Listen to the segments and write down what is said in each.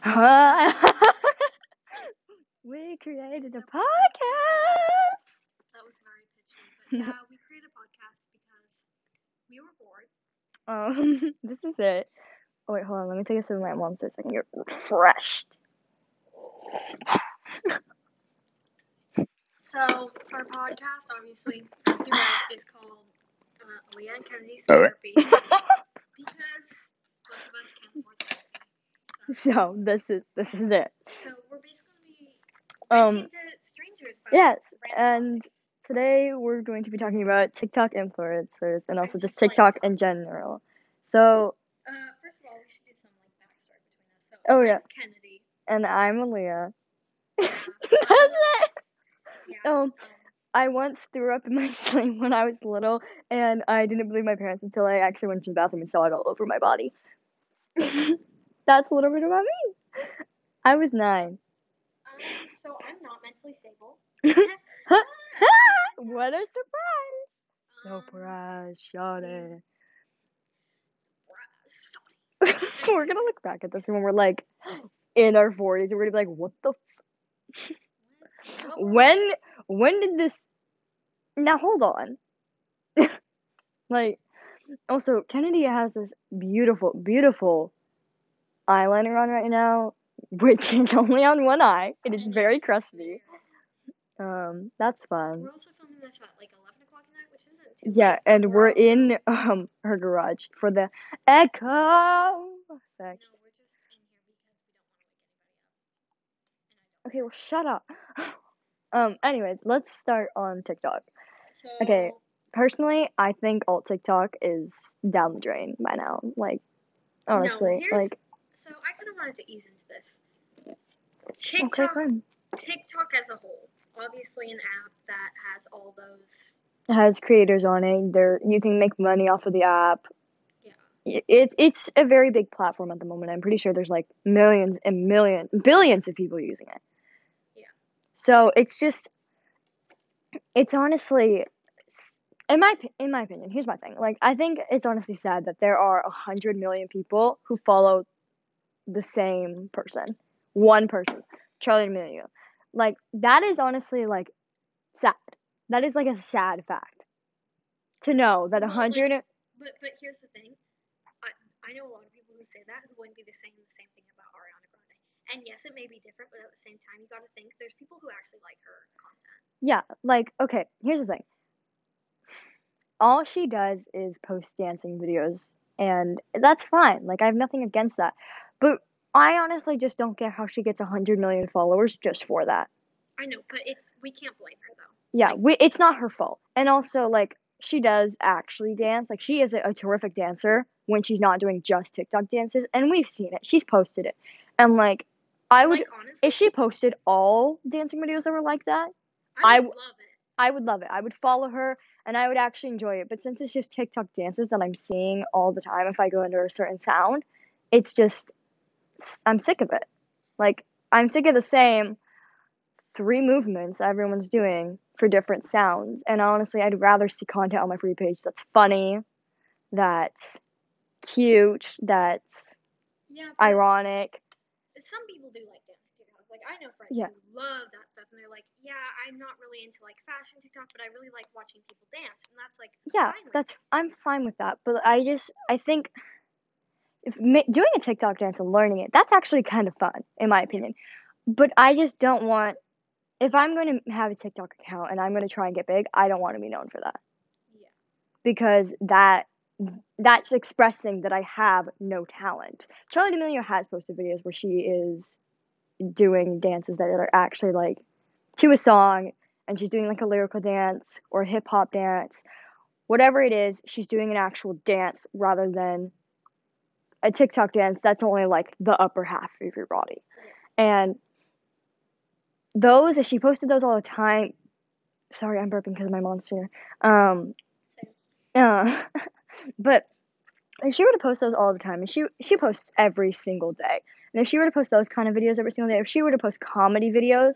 we created a podcast. That was very pitchy. But yeah, we created a podcast because we were bored. Um, this is it. Oh wait, hold on. Let me take a sip of my monster so I can get refreshed. So our podcast, obviously, as you read, is called uh, Aaliyah and Kennedy's Therapy because both of us can't afford therapy. So this is this is it. So we're basically Um, to strangers. About yes, and today we're going to be talking about TikTok influencers and also just just TikTok to- in general. So, Uh, first of all, we should do some like backstory between us. So Oh, I'm yeah. Kennedy. and I'm Aaliyah. Uh, That's it. yeah. Um, I once threw up in my sleep when I was little, and I didn't believe my parents until I actually went to the bathroom and saw it all over my body. That's a little bit about me. I was nine. um, so I'm not mentally stable. what a surprise! Um, Surprise, shawty. we're gonna look back at this when we're like in our 40s, and we're gonna be like, what the f- when when did this now hold on like also kennedy has this beautiful beautiful eyeliner on right now which is only on one eye it is very crusty um that's fun We're also filming this at like 11 o'clock at night, which isn't too yeah late, and we're also- in um her garage for the echo effect No, we're just in here because we don't want to wake anybody up. And I don't. okay well shut up um anyways let's start on tiktok So, Okay. personally i think alt tiktok is down the drain by now like honestly here's- like So I kind of wanted to ease into this. TikTok, fine TikTok as a whole, obviously an app that has all those. it has creators on it there you can make money off of the app Yeah. It, it's a very big platform at the moment i'm pretty sure there's like millions and millions billions of people using it Yeah. so it's just it's honestly in my in my opinion here's my thing like i think it's honestly sad that there are a hundred million people who follow the same person one person charli d'amelio like that is honestly like sad that is like a sad fact to know that a like- hundred But but here's the thing. I I know a lot of people who say that who wouldn't be the same the same thing about Ariana Grande. And yes, it may be different, but at the same time, you got to think there's people who actually like her content. Yeah, like okay, here's the thing. All she does is post dancing videos and that's fine. Like I have nothing against that. But I honestly just don't get how she gets 100 million followers just for that. I know, but it's we can't blame her though. Yeah, Like- we, it's not her fault. And also like she does actually dance. Like she is a, a terrific dancer when she's not doing just TikTok dances and we've seen it. She's posted it. And like I would like honestly, if she posted all dancing videos that were like that, I I would love it. I would love it. I would follow her and I would actually enjoy it. But since it's just TikTok dances that I'm seeing all the time if I go under a certain sound, it's just I'm sick of it. Like I'm sick of the same three movements everyone's doing for different sounds. And honestly, I'd rather see content on my free page that's funny, that's cute, that's Yeah. ironic. Some people do like dance TikTok. Like I know friends Yeah. who love that stuff, and they're like, "Yeah, I'm not really into like fashion TikTok, but I really like watching people dance," and that's like Yeah, that's I'm fine with that, but I just I think doing a TikTok dance and learning it, that's actually kind of fun in my opinion. But I just don't want if I'm going to have a TikTok account and I'm going to try and get big, I don't want to be known for that Yeah. because that that's expressing that I have no talent. Charli D'Amelio has posted videos where she is doing dances that are actually like to a song and she's doing like a lyrical dance or hip hop dance. Whatever it is, she's doing an actual dance rather than a TikTok dance that's only like the upper half of your body. And those, she posted those all the time, sorry, I'm burping because of my monster. Um, uh, but if she were to post those all the time, and she she posts every single day, and if she were to post those kind of videos every single day, if she were to post comedy videos,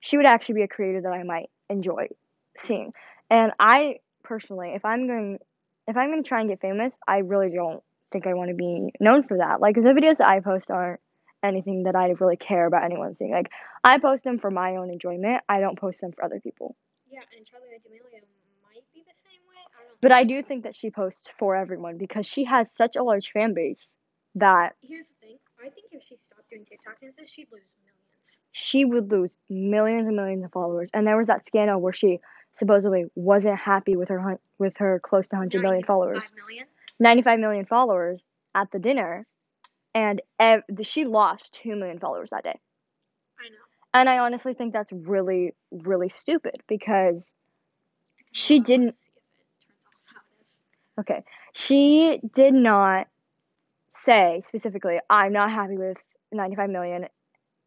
she would actually be a creator that I might enjoy seeing. And I personally, if I'm going, if I'm going to try and get famous, I really don't think I want to be known for that. Like the videos that I post aren't anything that I really care about anyone seeing. Like I post them for my own enjoyment. I don't post them for other people. Yeah, and Charli D'Amelio might be the same way. I don't. But I do think that she posts for everyone because she has such a large fan base that Here's the thing. I think if she stopped doing TikTok dances, she'd lose millions. she would lose millions and millions of followers. And there was that scandal where she supposedly wasn't happy with her hun- with her close to 100 million followers. Million. 95 million followers at the dinner and ev- she lost 2 million followers that day. I know. And I honestly think that's really really stupid because She I'll have to didn't- See if it turns off how it is. okay, she did not say specifically I'm not happy with 95 million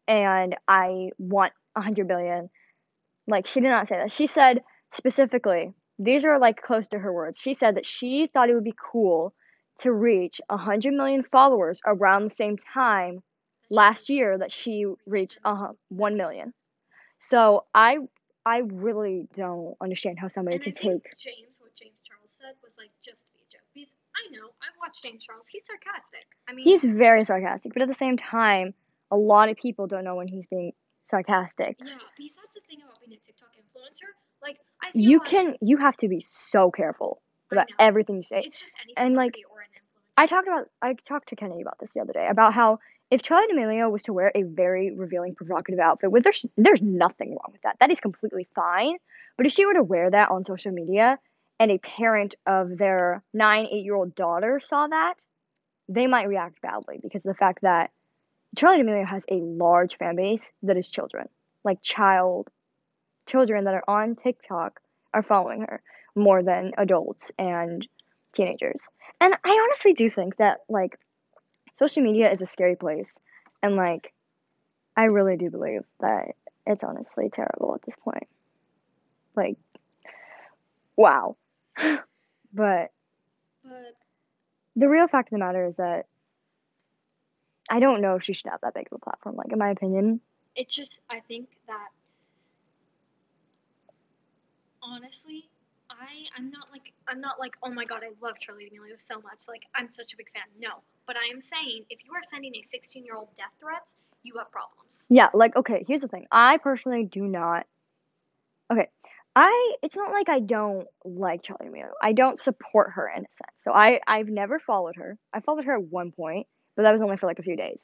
and I want 100 billion. Like she did not say that. She said specifically, these are like close to her words. She said that she thought it would be cool to reach 100 million followers around the same time last year that she reached uh 1 million. So I I really don't understand how somebody And can take James, what James Charles said was like just be a joke. Because I know, I watched James Charles. He's sarcastic. I mean, He's very sarcastic, but at the same time, a lot of people don't know when he's being sarcastic. yeah, because that's the thing about being a TikTok influencer. Like, I see a You can you have to be so careful about everything you say. It's just any and, like, or an influencer. I talked about I talked to Kennedy about this the other day about how if Charli D'Amelio was to wear a very revealing provocative outfit, with there's there's nothing wrong with that. That is completely fine. But if she were to wear that on social media and a parent of their nine, eight year old daughter saw that, they might react badly because of the fact that Charli D'Amelio has a large fan base that is children. Like child children that are on TikTok are following her more than adults and teenagers. And I honestly do think that like social media is a scary place and like I really do believe that it's honestly terrible at this point. Like wow. but But the real fact of the matter is that I don't know if she should have that big of a platform. Like in my opinion, it's just, I think that honestly, I I'm not like I'm not like oh my god I love Charli D'Amelio so much like I'm such a big fan no but I am saying if you are sending a 16 year old death threats you have problems Yeah, like okay, here's the thing. I personally do not Okay. I it's not like I don't like Charli D'Amelio. I don't support her in a sense. So I I've never followed her. I followed her at one point, but that was only for like a few days.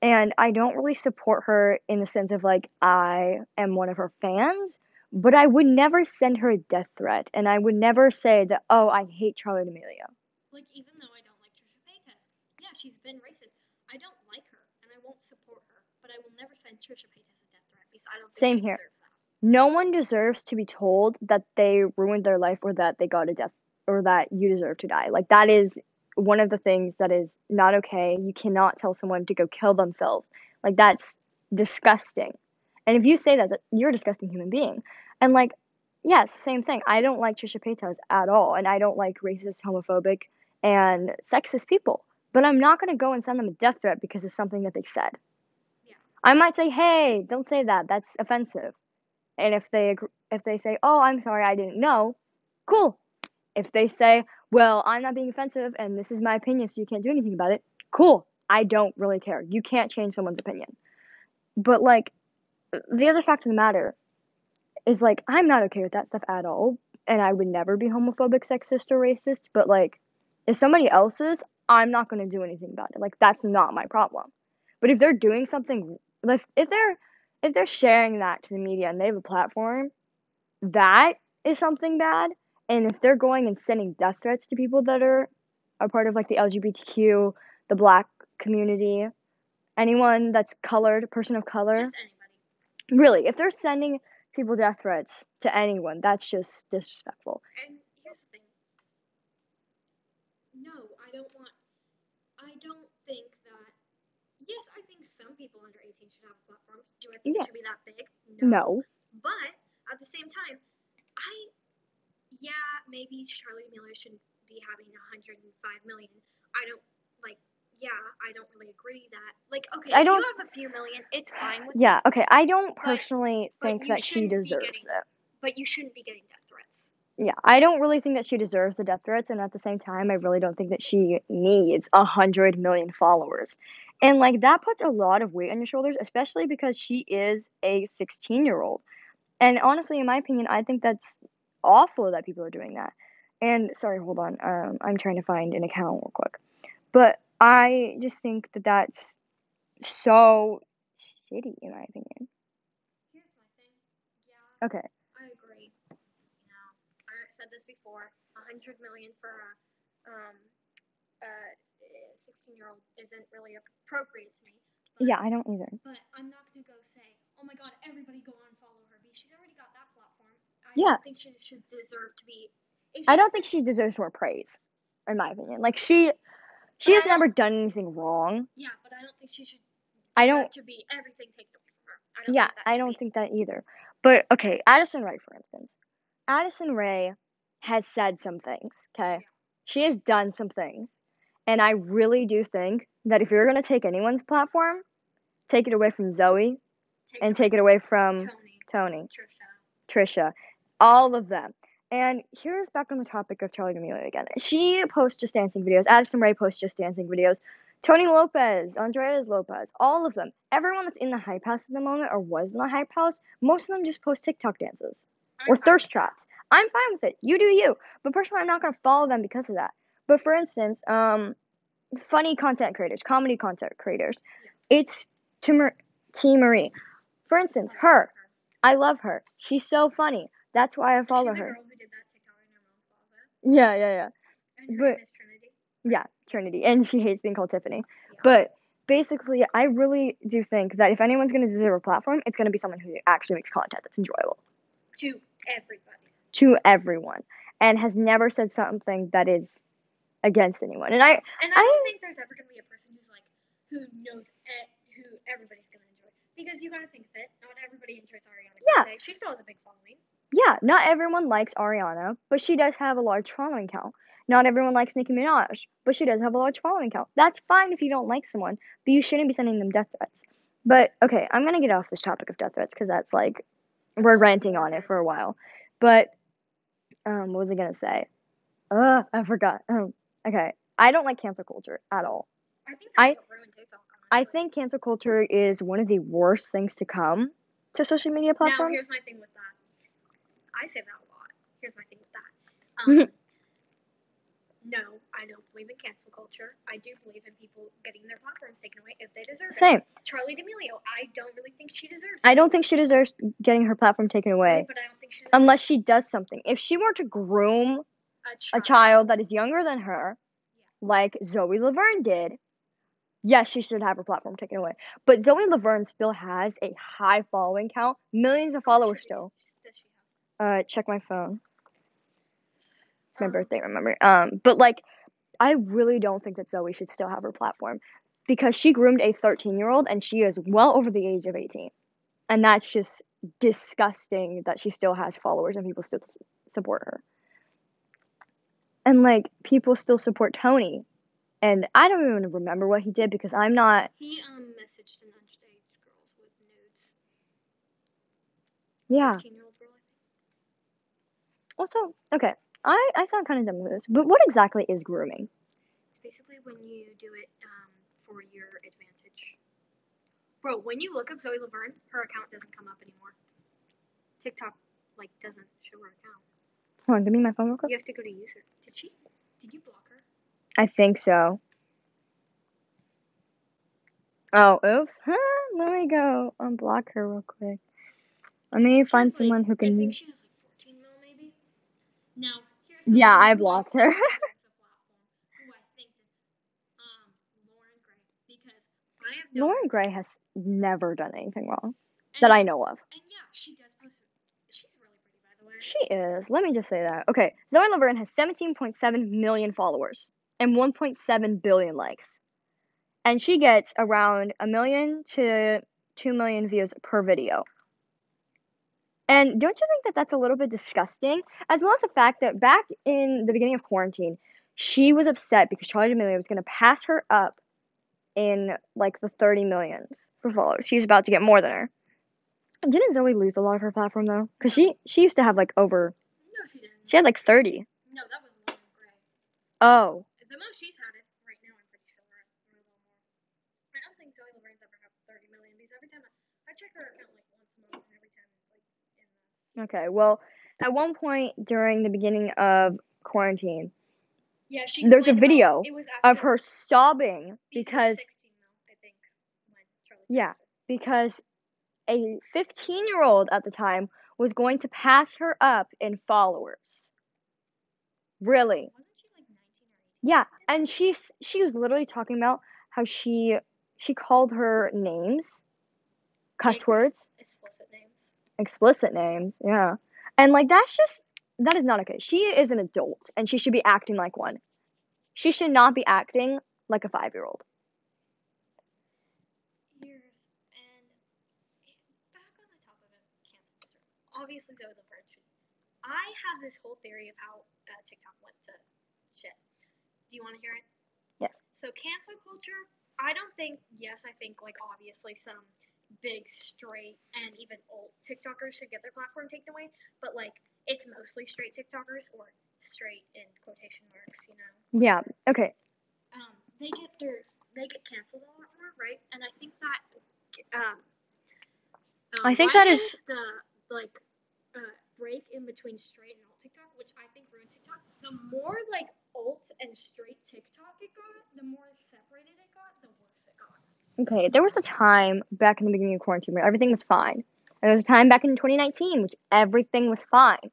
And I don't really support her in the sense of like I am one of her fans, but I would never send her a death threat and I would never say that oh, I hate Charli D'Amelio. like even though I don't like Trisha Paytas yeah she's been racist I don't like her and I won't support her but I will never send Trisha Paytas a death threat because I don't think Same here. no one deserves to be told that they ruined their life or that they got a death or that you deserve to die. Like that is one of the things that is not okay. You cannot tell someone to go kill themselves. Like that's disgusting. And if you say that, that you're a disgusting human being. And like, yes, same thing. I don't like Trisha Paytas at all, and I don't like racist, homophobic, and sexist people. But I'm not gonna go and send them a death threat because of something that they said. Yeah. I might say, "Hey, don't say that. That's offensive." And if they if they say, "Oh, I'm sorry, I didn't know," cool. If they say, "Well, I'm not being offensive and this is my opinion, so you can't do anything about it," cool. I don't really care. You can't change someone's opinion. But like, the other fact of the matter is like, I'm not okay with that stuff at all, and I would never be homophobic, sexist, or racist. But like, if somebody else is, I'm not gonna do anything about it. Like, that's not my problem. But if they're doing something, like if they're if they're sharing that to the media and they have a platform, that is something bad. And if they're going and sending death threats to people that are a part of like the LGBTQ, the black community, anyone that's colored, person of color, really, if they're sending people death threats to anyone, that's just disrespectful. And here's the thing. No, I don't want. I don't think that. Yes, I think some people under 18 should have a platform. Do I think it should be that big? No. But at the same time, I. Yeah, maybe Charlie Miller shouldn't be having 105 million. I don't like. Yeah, I don't really agree that. Like, okay, I if don't- you have a few million, it's fine with Yeah, okay. I don't personally but think you that she deserves getting- it. but you shouldn't be getting death threats. yeah, I don't really think that she deserves the death threats, and at the same time, I really don't think that she needs a hundred million followers. And like that puts a lot of weight on your shoulders, especially because she is a 16 year old. And honestly, in my opinion, I think that's awful that people are doing that. And sorry, hold on. Um, I'm trying to find an account real quick. But I just think that that's so shitty, in my opinion. Here's my thing. Yeah, Okay. I agree. You know, I said this before. A hundred million for a um a sixteen year old isn't really appropriate to me. But, Yeah, I don't either. But I'm not gonna go say, oh my god, everybody go on follow her because she's already got that platform. I Yeah. don't think she should deserve to be. I don't think she deserves more praise, in my opinion. Like she, she has never done anything wrong. Yeah, but I don't think she should. I don't. To be everything taken away from her. I don't Yeah, I don't be. think that either. But okay, Addison Rae, for instance. Addison Rae has said some things, okay? She has done some things. And I really do think that if you're going to take anyone's platform, take it away from Zoe Take and away take it away from Tony, Tony, Trisha. Trisha, all of them. And here's back on the topic of Charli D'Amelio again. She posts just dancing videos. Addison Rae posts just dancing videos. Tony Lopez, Ondreaz Lopez, all of them. Everyone that's in the hype house at the moment or was in the hype house, most of them just post TikTok dances I'm or fine thirst traps. I'm fine with it. You do you. But personally, I'm not going to follow them because of that. But for instance, um, funny content creators, comedy content creators, it's Tim- T. Marie. For instance, her. I love her. She's so funny. That's why I follow her. girl who did that TikTok in her mom's closet? Yeah, yeah, yeah. And But- Trinity. Yeah, Trinity. And she hates being called Tiffany. Yeah. But basically, I really do think that if anyone's going to deserve a platform, it's going to be someone who actually makes content that's enjoyable to everybody. to everyone and has never said something that is against anyone. And I, And I, I- don't think there's ever gonna be a person who's like who knows e- who everybody's gonna enjoy because you gotta think of it. Not everybody enjoys Ariana Yeah. Grande. She still has a big following. Yeah, not everyone likes Ariana, but she does have a large following count. Not everyone likes Nicki Minaj, but she does have a large following count. That's fine if you don't like someone, but you shouldn't be sending them death threats. But okay, I'm gonna get off this topic of death threats because that's like we're ranting on it for a while. But um, what was I gonna say? Uh, I forgot. Um, okay, I don't like cancel culture at all. I think I- that's what ruined TikTok. I think cancel culture is one of the worst things to come to social media platforms. Now here's my thing with that. I say that a lot. Here's my thing with that. Um, no, I don't believe in cancel culture. I do believe in people getting their platforms taken away if they deserve it. Same. Charli D'Amelio, I don't really think she deserves it. I it. don't think she deserves getting her platform taken away But I don't think she unless she does something. If she were to groom a a child. child that is younger than her, like Zoe Laverne did, yes, she should have her platform taken away. But Zoe Laverne still has a high following count, millions of followers still. Does she have? Uh, check my phone. It's my Um, birthday, remember? Um, but like, I really don't think that Zoe should still have her platform because she groomed a 13 year old and she is well over the age of 18. And that's just disgusting that she still has followers and people still support her. And like, people still support Tony. And I don't even remember what he did because I'm not, He um messaged an underage girls with nudes. yeah. 15 year old girl, I think. Also, okay, I, I sound kind of dumb with this, but what exactly is grooming? It's basically when you do it um for your advantage. Bro, when you look up Zoe Laverne, her account doesn't come up anymore. TikTok like doesn't show her account. Hold on, give me my phone real quick. You have to go to user. Did she? Did you block her? I think so. Oh, oops. Huh? Let me go unblock her real quick. Let me find has, like- someone who can. think she has like 14 mil maybe. Now, here's Yeah, I blocked her. deserves a platform, who I think is, um Loren Gray because I have known Loren her, Gray has never done anything wrong and, that I know of. and yeah, she does post. She's really pretty by the way. She is. Let me just say that. Okay, Zoe Laverne has 17.7 million followers and 1.7 billion likes. And she gets around a million to 2 million views per video. And don't you think that that's a little bit disgusting? As well as the fact that back in the beginning of quarantine, she was upset because Charli D'Amelio was going to pass her up in like the 30 millions for followers. She was about to get more than her. Didn't Zoe lose a lot of her platform though? Because she she used to have like over No, she didn't. She had like 30. No, that was Loren Gray. Oh. The most she's had is right now. I'm pretty sure we're, we're a little more. I don't think Zoe Laverne's ever had 30 million because every time I, I check her account like once a month, and every time it's like in the. Okay. Well, at one point during the beginning of quarantine, Yeah, she. There's a video about, it was of her sobbing because because 16 I think, when Yeah. because a 15 year old at the time was going to pass her up in followers. Really? Like 19 or 18? Yeah, and she she was literally talking about how she she called her names, cuss Ex- words. Explicit names. Yeah, and like that's just that is not okay. She is an adult and she should be acting like one. She should not be acting like a five year old. and back on the top of cancel culture. Obviously, Zoe Laverne should. I have this whole theory of how uh, TikTok went to shit. Do you want to hear it? Yes. So cancel culture. I don't think. Yes, I think like obviously some big straight and even old TikTokers should get their platform taken away, but like it's mostly straight TikTokers or straight in quotation marks, you know. Yeah. Okay. um, they get their they get canceled a lot more, right? And I think that um, um I think that widens the like uh, break in between straight and alt TikTok, which I think ruined TikTok. The more like alt and straight TikTok it got, the more separated it got, the worse. Okay. There was a time back in the beginning of quarantine where everything was fine. And there was a time back in 2019 which everything was fine. Can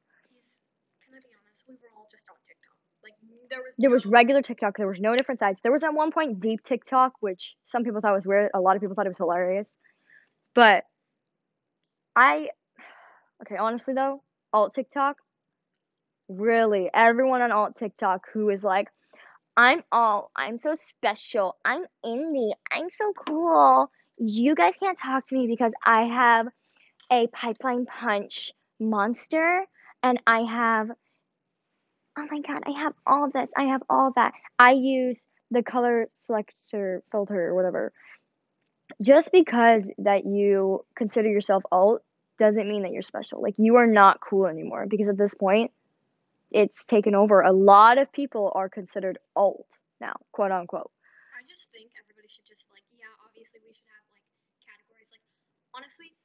I be honest? We were all just on TikTok. Like there was There was regular TikTok. There was no different sides. There was at one point deep TikTok, which some people thought was weird. A lot of people thought it was hilarious. But I, okay, honestly though, alt TikTok, really, everyone on alt TikTok who is like, I'm all, I'm so special, I'm indie, I'm so cool. You guys can't talk to me because I have a pipeline punch monster and I have oh my god, I have all this, I have all that. I use the color selector filter or whatever. Just because that you consider yourself alt doesn't mean that you're special. Like you are not cool anymore because at this point it's taken over. A lot of people are considered alt now, quote unquote. I just think everybody should just like yeah, obviously we should have like categories. Like honestly,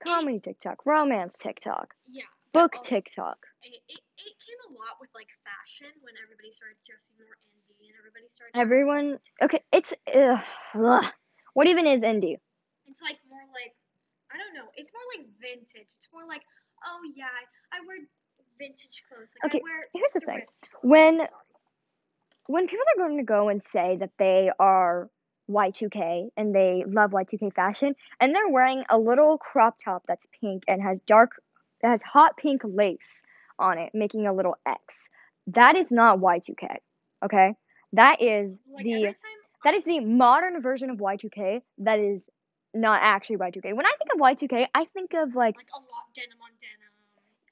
Comedy TikTok, romance TikTok, yeah. book also- TikTok. it, it, it came a lot with like fashion when everybody started dressing more indie and everybody started Everyone, okay, it's ugh, ugh. what even is indie? it's like more like I don't know it's more like vintage it's more like oh yeah I, I wear vintage clothes like Okay, I wear here's the thing. When- when people are going to go and say that they are Y2K and they love Y2K fashion and they're wearing a little crop top that's pink and has dark that has hot pink lace on it making a little X. That is not Y2K. Okay? That is like the that is the modern version of Y2K that is not actually Y2K. When I think of Y2K, I think of like like a lot denim on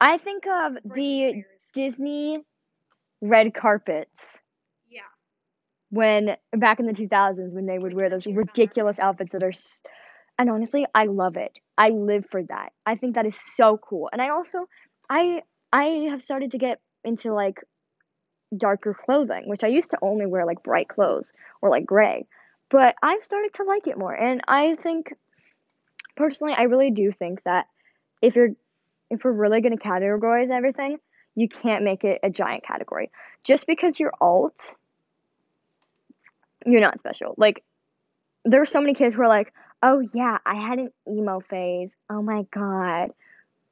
I think of the. Disney red carpets. Yeah. When back in the 2000s when they would wear those Ridiculous outfits. that are and honestly i love it. I live for that. I think that is so cool. And i also i i have started to get into like darker clothing which i used to only wear like bright clothes or like gray. But i've started to like it more. And i think personally i really do think that if you're if we're really going to categorize everything you can't make it a giant category just because you're alt you're not special. Like, there were so many kids who were like, oh yeah, I had an emo phase. Oh my god.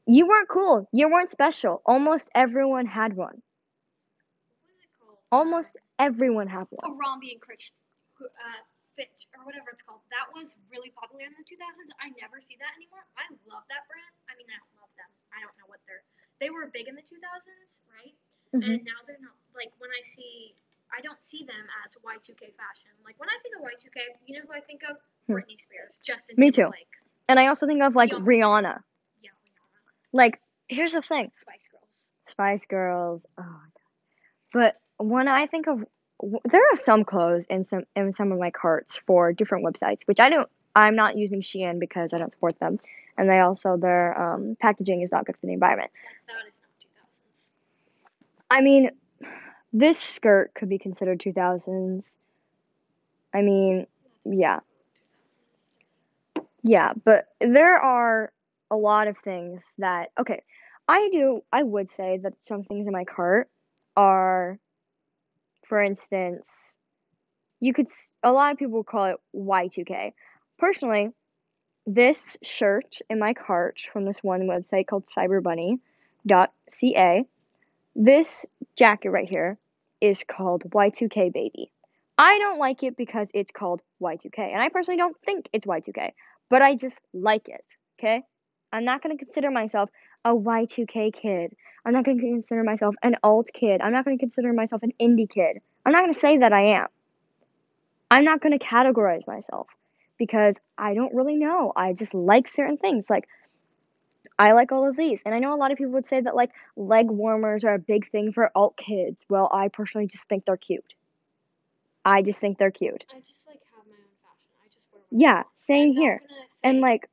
You weren't cool. You weren't special. Almost everyone had one. what was it called Almost everyone had one. Harambe and Critch uh, Fitch or whatever it's called that was really popular in the 2000s I never see that anymore I love that brand I mean I don't love them I don't know what they're they were big in the 2000s right Mhm. and now they're not like when I see I don't see them as Y2K fashion. Like when I think of Y2K, you know who I think of? Hmm. Britney Spears, Justin Me too. And I also think of like Beyonce. Rihanna. Yeah, Rihanna. Like, here's the thing Spice Girls. Spice Girls. Oh my god. But when I think of there are some clothes in some in some of my carts for different websites, which I don't. I'm not using Shein because I don't support them, and they also their um, packaging is not good for the environment. That is not 2000s. I mean, this skirt could be considered 2000s. I mean, yeah. Yeah, but there are a lot of things that okay, I do I would say that some things in my cart are for instance, you could a lot of people call it Y2K. Personally, this shirt in my cart from this one website called cyberbunny.ca, this jacket right here is called Y2K baby. I don't like it because it's called Y2K, and I personally don't think it's Y2K, but I just like it, okay? I'm not going to consider myself a Y2K kid. I'm not going to consider myself an alt kid. I'm not going to consider myself an indie kid. I'm not going to say that I am. I'm not going to categorize myself because I don't really know. I just like certain things. Like, I like all of these. And I know a lot of people would say that, like, leg warmers are a big thing for alt kids. Well, I personally just think they're cute. I just think they're cute. I just like have my own fashion. I just wear. Yeah, same here. And, like,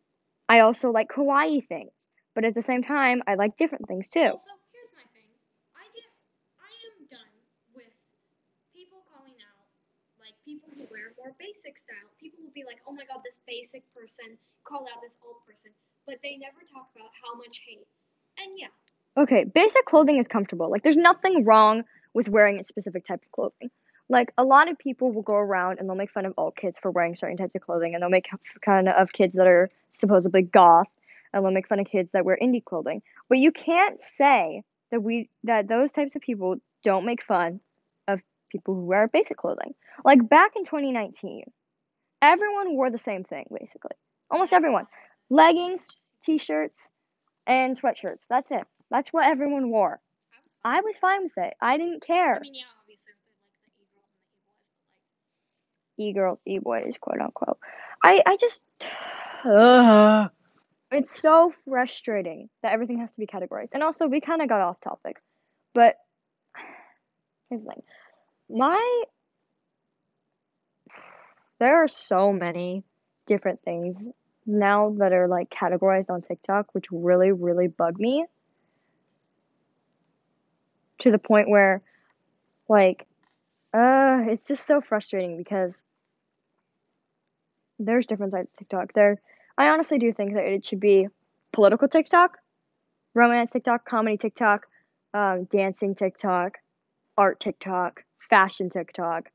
I also like kawaii things. But at the same time, I like different things too. Also, here's my thing. I get, I am done with people calling out, like people who wear more basic style. People will be like, oh my god, this basic person called out this old person, but they never talk about how much hate. And yeah, Okay, basic clothing is comfortable. Like, there's nothing wrong with wearing a specific type of clothing. Like, a lot of people will go around and they'll make fun of all kids for wearing certain types of clothing, and they'll make fun of kids that are supposedly goth, and they'll make fun of kids that wear indie clothing. But you can't say that we that those types of people don't make fun of people who wear basic clothing. Like back in 2019, everyone wore the same thing basically. Almost everyone. Leggings, t-shirts, and sweatshirts. That's it. That's what everyone wore. I was. Fine with it. I didn't care. I mean, yeah, obviously like the e girls and the e boys, but like. E-girls, e-boys, quote unquote. I I just Ugh. It's so frustrating that everything has to be categorized. And also, we kind of got off topic, but here's the thing: my there are so many different things now that are like categorized on TikTok, which really, really bug me to the point where, like, uh, it's just so frustrating because there's different types of TikTok. There, I honestly do think that it should be political TikTok, romance TikTok, comedy TikTok, um, dancing TikTok, art TikTok, fashion TikTok,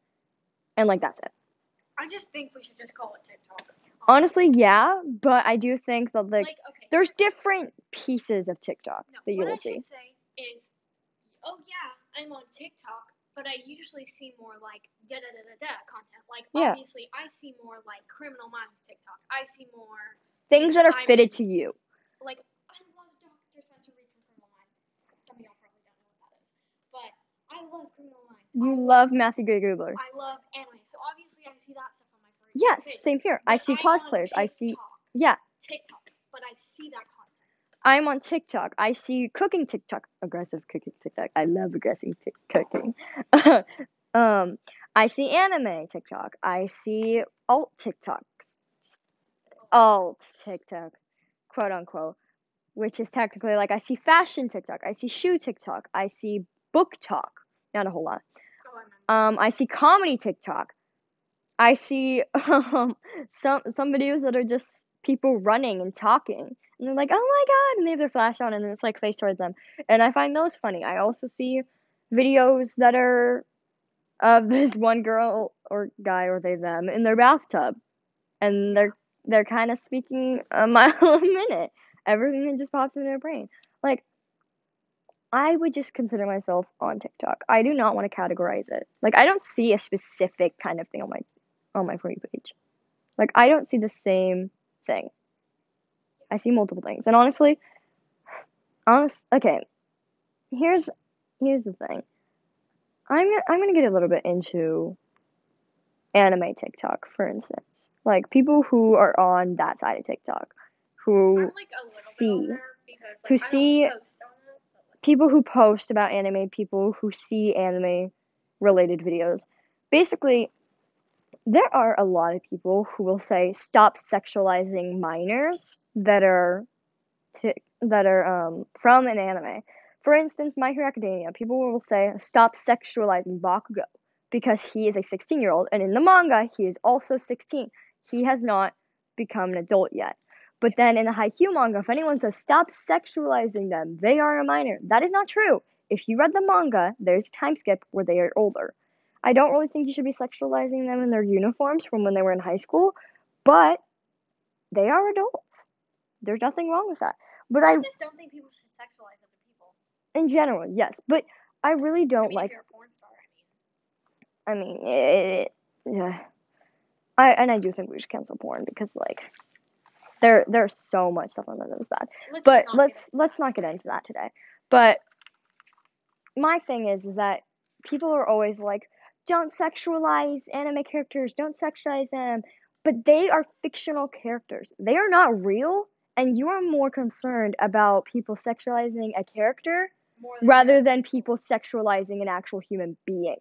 and like that's it. I just think we should just call it TikTok. Honestly, yeah, but I do think that like, like okay. there's different pieces of TikTok No, that you what will I see. say is, oh yeah, I'm on TikTok, but I usually see more like da da da da da content. Like Yeah. obviously, I see more like Criminal Minds TikTok. I see more Things that are I'm- fitted to you. like I love Dr. Spencer Reid from Criminal Minds. Some of y'all probably don't know what that is, but I love Criminal Minds. You I love Matthew Gray Gubler. I love anime, so obviously I see that stuff on my For Yes, page. same here. I see on cosplayers. I see yeah. TikTok, but I see that content. I'm on TikTok. I see cooking TikTok, aggressive cooking TikTok. I love aggressive tic- cooking. um, I see anime TikTok. I see alt TikToks. Alt TikTok, quote unquote, which is technically like I see fashion TikTok. I see shoe TikTok. I see BookTok. Not a whole lot. Um, I see comedy TikTok. I see um some some videos that are just people running and talking, and they're like, "Oh my god!" and they have their flash on, and it's like face towards them, and I find those funny. I also see videos that are of this one girl or guy or they them in their bathtub, and they're they're kind of speaking a mile a minute. Everything that just pops in their brain, like. I would just consider myself on TikTok. I do not want to categorize it. Like I don't see a specific kind of thing on my on my you page. Like I don't see the same thing. I see multiple things. And honestly, honest okay. Here's here's the thing. I'm gonna- I'm going to get a little bit into anime TikTok, for instance. Like people who are on that side of TikTok, who like see- bit on there because like, who see- post on it, but, like, people who post about anime, people who see anime related videos. Basically, there are a lot of people who will say stop sexualizing minors that are t- that are um, from an anime For instance, My Hero Academia, people will say, stop sexualizing Bakugo because he is a 16 year old, and in the manga, he is also 16. He has not become an adult yet. But then in the Haikyuu manga, if anyone says stop sexualizing them, they are a minor. That is not true. If you read the manga, there's a time skip where they are older. I don't really think you should be sexualizing them in their uniforms from when they were in high school, but they are adults. There's nothing wrong with that. But I, I just don't think people should sexualize other people. in general, yes, but I really don't mean, like. if you're a porn star, I mean. I mean, it, yeah. I and I do think we should cancel porn because like there there's so much stuff on there that was bad. Let's But let's let's not get into that today. But my thing is is that people are always like, don't sexualize anime characters, don't sexualize them. But they are fictional characters. They are not real, and you are more concerned about people sexualizing a character than rather than people sexualizing an actual human being.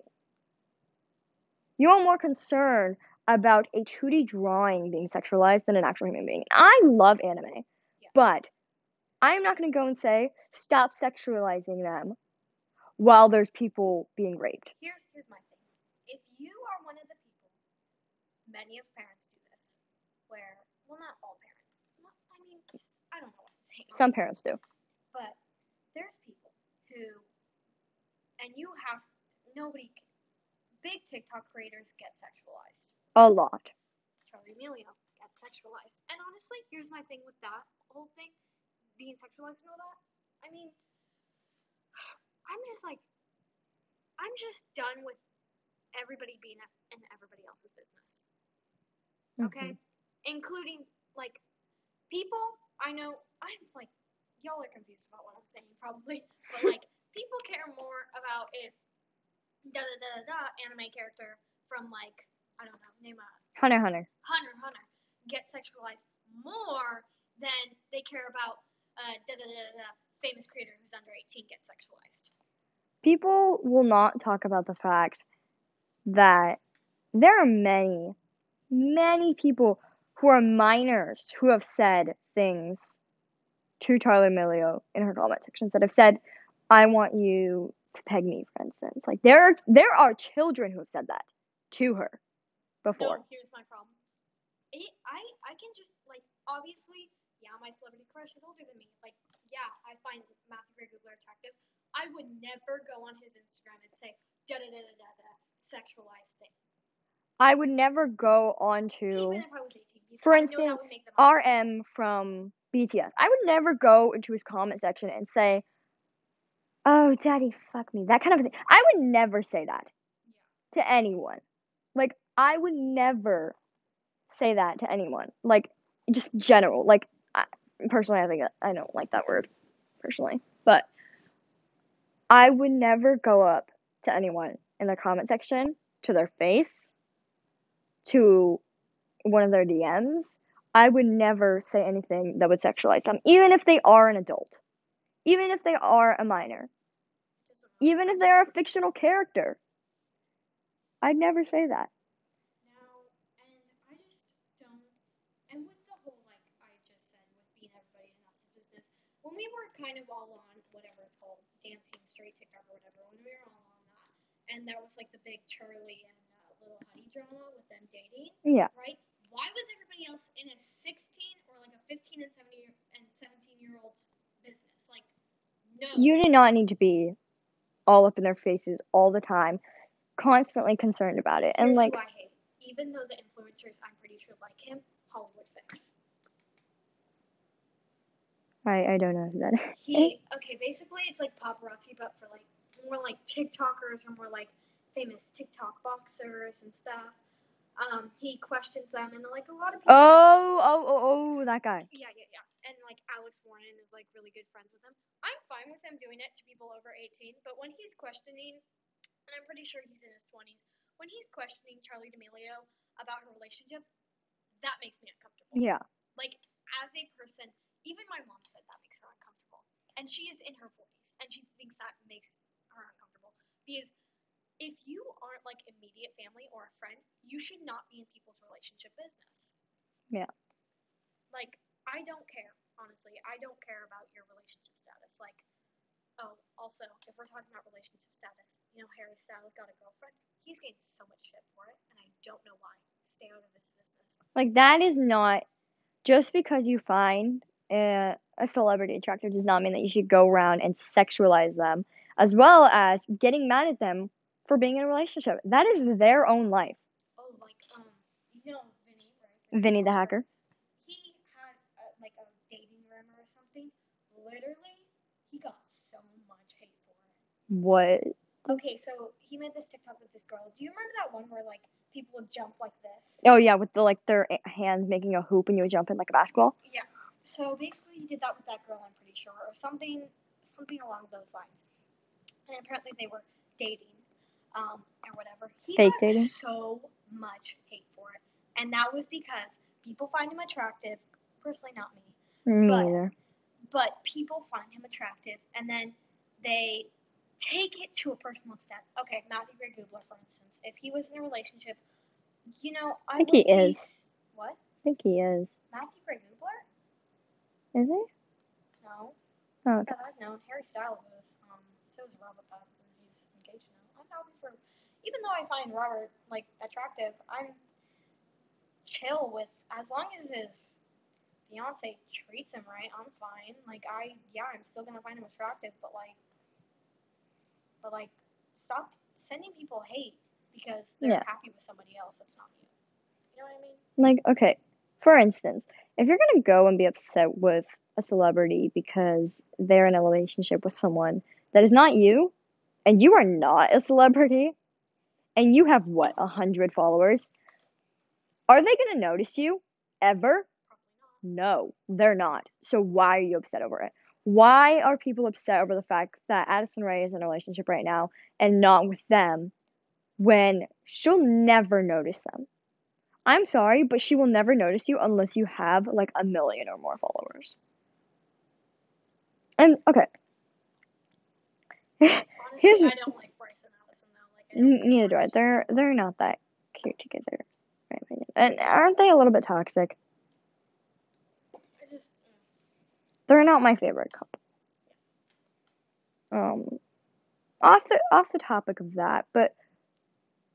You're more concerned about a 2D drawing being sexualized than an actual human being. I love anime, Yeah. but I'm not going to go and say stop sexualizing them while there's people being raped. Here's here's my thing. If you are one of the people, many of parents do this, where well not all parents. Not, I mean, I don't know what I'm saying. Some parents do. But there's people who, and you have nobody. Big TikTok creators get sexualized. A lot. Charlie Amelio gets sexualized. And honestly, here's my thing with that whole thing, being sexualized and all that. I mean, I'm just like, I'm just done with everybody being in everybody else's business. Okay? Including, like, people, I know, I'm like, y'all are confused about what I'm saying, probably. But, like, people care more about if da da da da da anime character from, like, I don't know, name a Hunter Hunter. Hunter Hunter get sexualized more than they care about uh da da da da famous creator who's under 18 gets sexualized. People will not talk about the fact that there are many, many people who are minors who have said things to Charlie Milio in her comment sections that have said, I want you to peg me, for instance. Like there are there are children who have said that to her before. No, here's my problem. It, I I can just like obviously, yeah, my celebrity crush is older than me. Like, yeah, I find Matthew Gray Gubler attractive. I would never go on his Instagram and say da da da da da da sexualized thing. I would never go on to Even if I was 18. for I know that would instance, make them upset. RM from BTS. I would never go into his comment section and say, "Oh, daddy, fuck me," that kind of thing. I would never say that to anyone. Like, I would never say that to anyone. Like, just general. Like, I, personally, I think I don't like that word, personally, but I would never go up to anyone in the comment section to their face, to one of their DMs. I would never say anything that would sexualize them, even if they are an adult, even if they are a minor, even if they are a fictional character. I'd never say that. When we were kind of all on whatever it's called, dancing straight TikTok or whatever, when we were all on that, and there was like the big Charli and Lil Huddy drama with them dating, Yeah. right? Why was everybody else in a 16 or like a 15 and 17 year, and 17 year old's business? Like, no. You do not need to be all up in their faces all the time, constantly concerned about it. And Here's like, who I hate. Even though the influencers, I'm pretty sure like him, Hollywood fix. I, I don't know who that is. He okay, basically it's like paparazzi, but for like more like TikTokers or more like famous TikTok boxers and stuff. Um, he questions them, and like a lot of people. Oh, oh, oh, oh, that guy. Yeah, yeah, yeah. And like Alex Warren is like really good friends with him. I'm fine with him doing it to people over 18, but when he's questioning, and I'm pretty sure he's in his 20s, when he's questioning Charli D'Amelio about her relationship, that makes me uncomfortable. Yeah. Like as a person, even my mom said that makes her uncomfortable, and she is in her 40s, and she thinks that makes her uncomfortable because if you aren't like immediate family or a friend, you should not be in people's relationship business. Yeah. Like I don't care, honestly. I don't care about your relationship status. Like, oh, Also, if we're talking about relationship status, you know Harry Styles got a girlfriend. He's getting so much shit for it, and I don't know why. Stay out of his business. Like that is not just because you find a, a celebrity attractive does not mean that you should go around and sexualize them as well as getting mad at them for being in a relationship. That is their own life. Oh, like um, you know Vinnie, right? Vinnie the hacker. He had a, like a dating rumor or something. Literally, he got so much hate for it. What? Okay, so he made this TikTok with this girl. Do you remember that one where like people would jump like this? Oh yeah, with the like their hands making a hoop and you would jump in like a basketball. Yeah. So basically, he did that with that girl. I'm pretty sure, or something, something along those lines. And apparently, they were dating, um, or whatever. He Fake got dating? so much hate for it, and that was because people find him attractive. Personally, not me, Me But- either. but people find him attractive, and then they take it to a personal extent. Okay, Matthew Gray Gubler, for instance, if he was in a relationship, you know, I, think he be is. What? I think he is. Matthew Gray Gubler? Is he? No. Oh, okay. I've known. Harry Styles is. Um, so is Robert Pattinson. He's engaged now. I'm happy for. Even though I find Robert like attractive, I'm chill with as long as his fiance treats him right. I'm fine. Like I, yeah, I'm still gonna find him attractive, but like, but like, stop sending people hate because they're Yeah. happy with somebody else that's not you. You know what I mean? Like, okay, for instance, if you're gonna go and be upset with a celebrity because they're in a relationship with someone that is not you, and you are not a celebrity, and you have what, a hundred followers, are they gonna notice you ever? No, they're not. So why are you upset over it? Why are people upset over the fact that Addison Rae is in a relationship right now and not with them when she'll never notice them? I'm sorry, but she will never notice you unless you have like a million or more followers. And okay, Here's- I don't like Bryce and Addison though. Like, I don't n- think neither do I. They're they're not that cute together, opinion. And aren't they a little bit toxic? Just. mm. They're not my favorite couple. Um, off the off the topic of that, but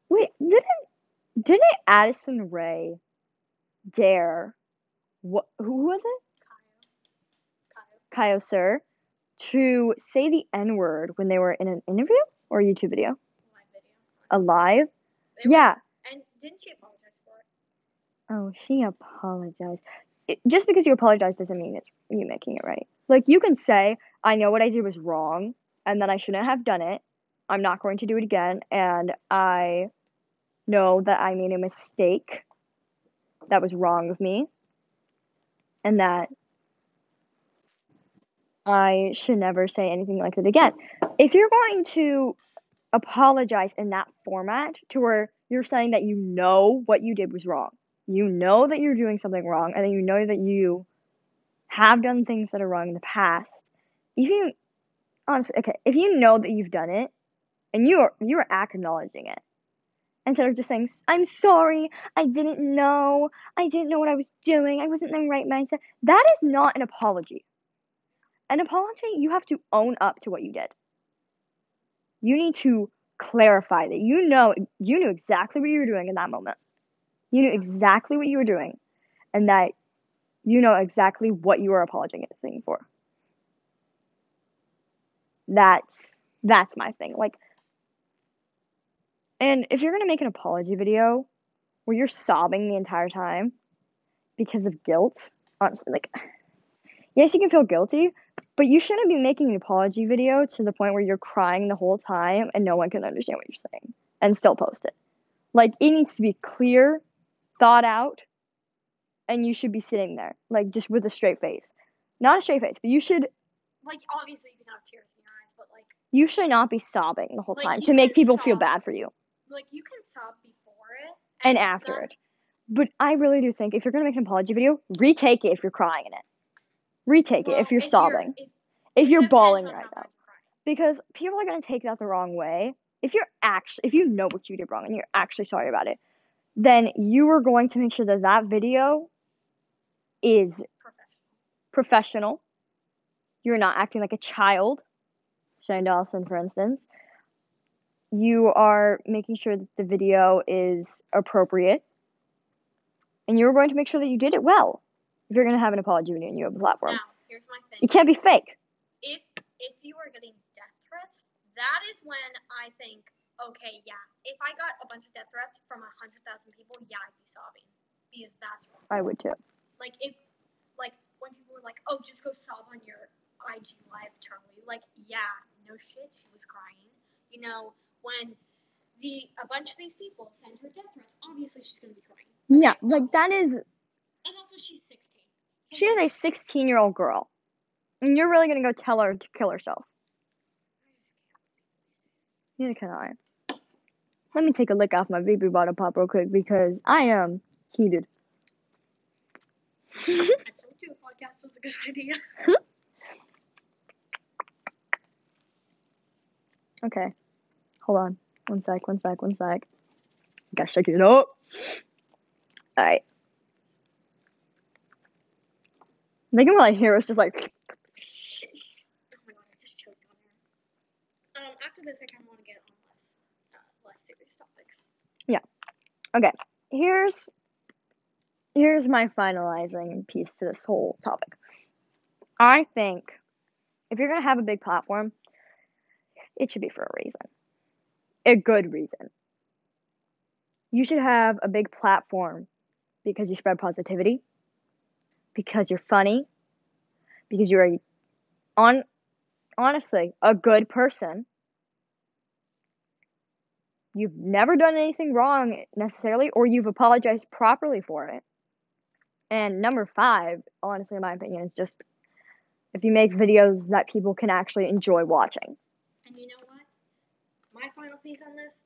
wait, didn't didn't Addison Rae dare what who was it? Kyle. Kyle. Kio Cyr to say the N word when they were in an interview or a YouTube video? A live? It was- Yeah. And didn't she apologize for it? Oh, she apologized. It, just because you apologize doesn't mean it's you making it right. Like you can say, "I know what I did was wrong, and that I shouldn't have done it. I'm not going to do it again, and I know that I made a mistake that was wrong of me, and that I should never say anything like that again." If you're going to apologize in that format to where you're saying that you know what you did was wrong you know that you're doing something wrong and then you know that you have done things that are wrong in the past if you honestly okay if you know that you've done it and you're you're acknowledging it instead of just saying i'm sorry i didn't know i didn't know what i was doing i wasn't in the right mindset that is not an apology an apology you have to own up to what you did. You need to clarify that. You know you knew exactly what you were doing in that moment. You knew exactly what you were doing and that you know exactly what you were apologizing for. That's that's my thing. Like and if you're going to make an apology video where you're sobbing the entire time because of guilt honestly like yes you can feel guilty but you shouldn't be making an apology video to the point where you're crying the whole time and no one can understand what you're saying and still post it. Like it needs to be clear thought out and you should be sitting there like just with a straight face. Not a straight face but you should Like, obviously, you can have tears in your eyes, but like, you should not be sobbing the whole Like, time to make people feel bad for you. Like you can sob before it and after then- it. But i really do think if you're going to make an apology video retake it if you're crying in it retake it if you're sobbing. if, if you're bawling your eyes out because people are going to take that the wrong way. If you're actually if you know what you did wrong and you're actually sorry about it then you are going to make sure that that video is Professional. professional. You're not acting like a child. Shane Dawson, for instance, you are making sure that the video is appropriate, and you're going to make sure that you did it well. If you're going to have an apology video and you have a platform, Now, here's my you can't be fake. If if you are getting death threats, that is when I think, okay, yeah. If I got a bunch of death threats from a hundred thousand people, yeah, I'd be sobbing because that's wrong. I would too. Like if, like when people were like, oh, just go sob on your IG live, Charli. Like, yeah, no shit, she was crying. You know, when the a bunch of these people send her death threats, obviously she's gonna be crying. Yeah, like that is. And also, she's 16. She is a 16 year old girl, and you're really going to go tell her to kill herself. Neither can I. Let me take a lick off my Baby Bottle Pop real quick because I am heated. I told you a podcast was a good idea. Okay. Hold on. One sec, one sec, one sec. Gotta shake it up. Alright. They can really hear us just like Oh my god, I just choked on her. Um, after this, I kind of want to get on less, uh, less serious topics. Yeah. Okay. Here's here's my finalizing piece to this whole topic. I think if you're gonna have a big platform, it should be for a reason. A good reason. You should have a big platform because you spread positivity, because you're funny, because you're a on honestly a good person. You've never done anything wrong necessarily, or you've apologized properly for it. And number five, honestly, in my opinion, is just if you make videos that people can actually enjoy watching. And you know what? My final piece on this: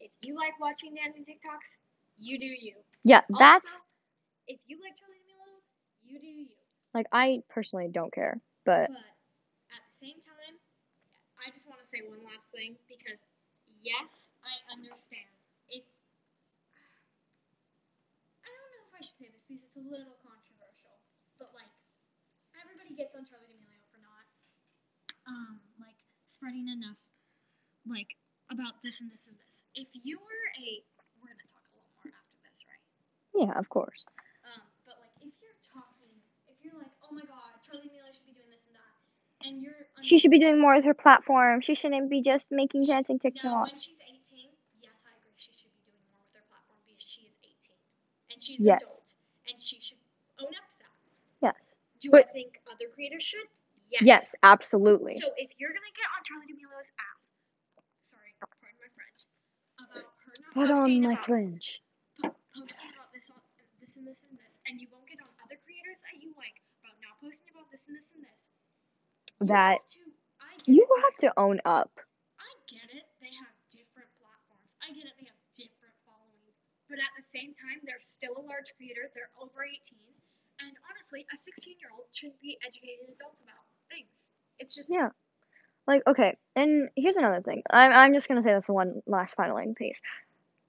if you like watching dancing TikToks, you do you. Yeah, that's Also, if you like Charli you do you. like I personally don't care, but But at the same time, I just want to say one last thing because yes, I understand. If I don't know if I should say this because it's a little controversial, but like everybody gets on Charli D'Amelio for not um like spreading enough like about this and this and this. If you were a we're gonna talk a little more after this, right? yeah, of course. Um, but like if you're talking, if you're like, oh my god, Charli D'Amelio should be doing this and that, and you're She should be doing more with her platform. She shouldn't be just making dancing No, when TikToks. she's 18, yes, I agree. She should be doing more with her platform because she is 18 and she's Yes. adult and she should own up to that. Yes. Do But- I think other creators should? Yes. Yes, absolutely. So if you're gonna get on Charli D'Amelio's ass, sorry, pardon my French, about her not Put on my about fringe. po- posting about this on this and this and this, and you won't get on other creators that you like about not posting about this and this and this. You That- to, You have to own up. I get it. They have different platforms. I get it. They have different followings. But at the same time, they're still a large creator. They're over 18. And honestly, a 16 year old shouldn't be educated adult about things. It's just, Yeah. Like, okay, and here's another thing. I'm, I'm just gonna say this one last final piece.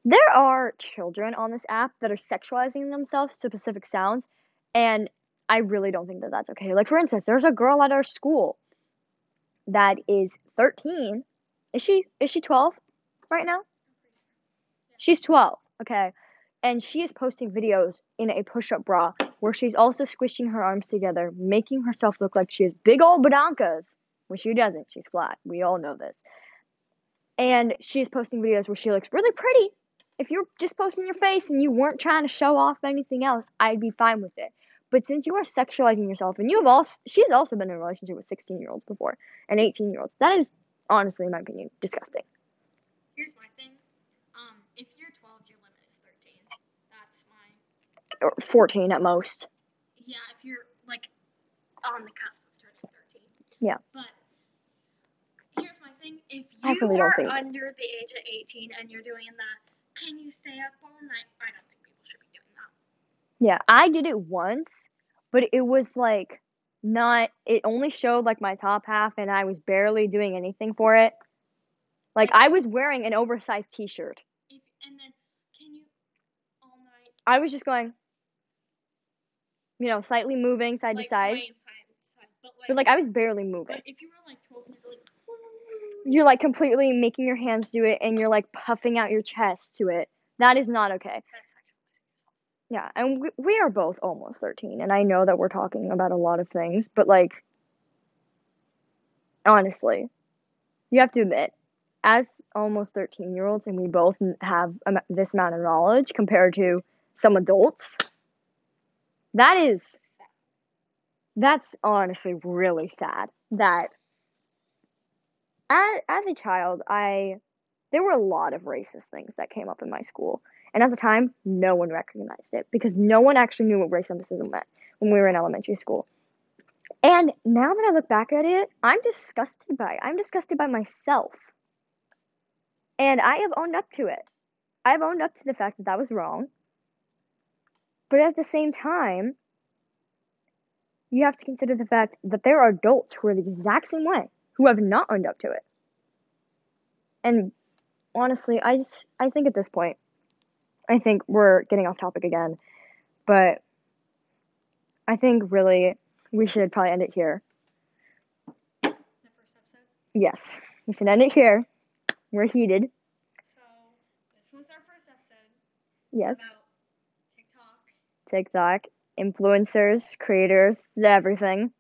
There are children on this app that are sexualizing themselves to specific sounds, and I really don't think that that's okay. Like, for instance, there's a girl at our school that is 13. Is she is she 12 right now? She's 12, okay? And she is posting videos in a push up bra where she's also squishing her arms together, making herself look like she has big old badankas when she doesn't. She's flat. We all know this. And she's posting videos where she looks really pretty. If you're just posting your face and you weren't trying to show off anything else, I'd be fine with it. But since you are sexualizing yourself, and you have also, she's also been in a relationship with 16 year olds before and 18 year olds, that is honestly, in my opinion, disgusting. here's my thing. Um, if you're 12, your limit is 13. That's my, Or 14 at most. yeah, if you're like on the cusp of turning 13. Yeah. But here's my thing. If you really are under the age of 18 and you're doing that, can you stay up all night? I don't think people should be doing that. Yeah, I did it once, but it was like not, it only showed like my top half and I was barely doing anything for it. Like I was wearing an oversized t shirt. If and then can you all night I was just going, you know, slightly moving side like to side. swaying side side, but like, But like I was barely moving. but if you were like 12 you're like you're like completely making your hands do it and you're like puffing out your chest to it. That is not okay. Yeah, and we, we are both almost 13, and I know that we're talking about a lot of things, but like, honestly, you have to admit, as almost 13 year olds, and we both have this amount of knowledge compared to some adults, that is, that's honestly really sad. That as, as a child, I, there were a lot of racist things that came up in my school. And at the time, no one recognized it because no one actually knew what race racism meant when we were in elementary school. And now that I look back at it, I'm disgusted by it. I'm disgusted by myself. And I have owned up to it. I've owned up to the fact that that was wrong. But at the same time, you have to consider the fact that there are adults who are the exact same way, who have not owned up to it. And honestly, I I think at this point, I think we're getting off topic again, but I think really we should probably end it here. The first episode. Yes, we should end it here. We're heated. So this was our first episode Yes, about TikTok. TikTok, influencers, creators, everything.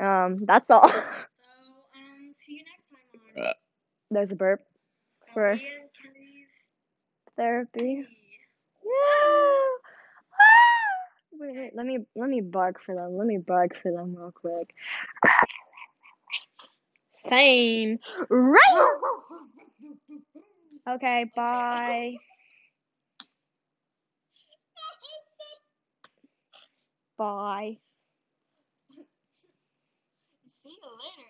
Yeah. Um, that's all. So um, see you next time There's a burp for therapy. Yeah. Wait, wait, let me let me bark for them. Let me bark for them real quick. Same. Right. Okay, bye. Bye. See you later.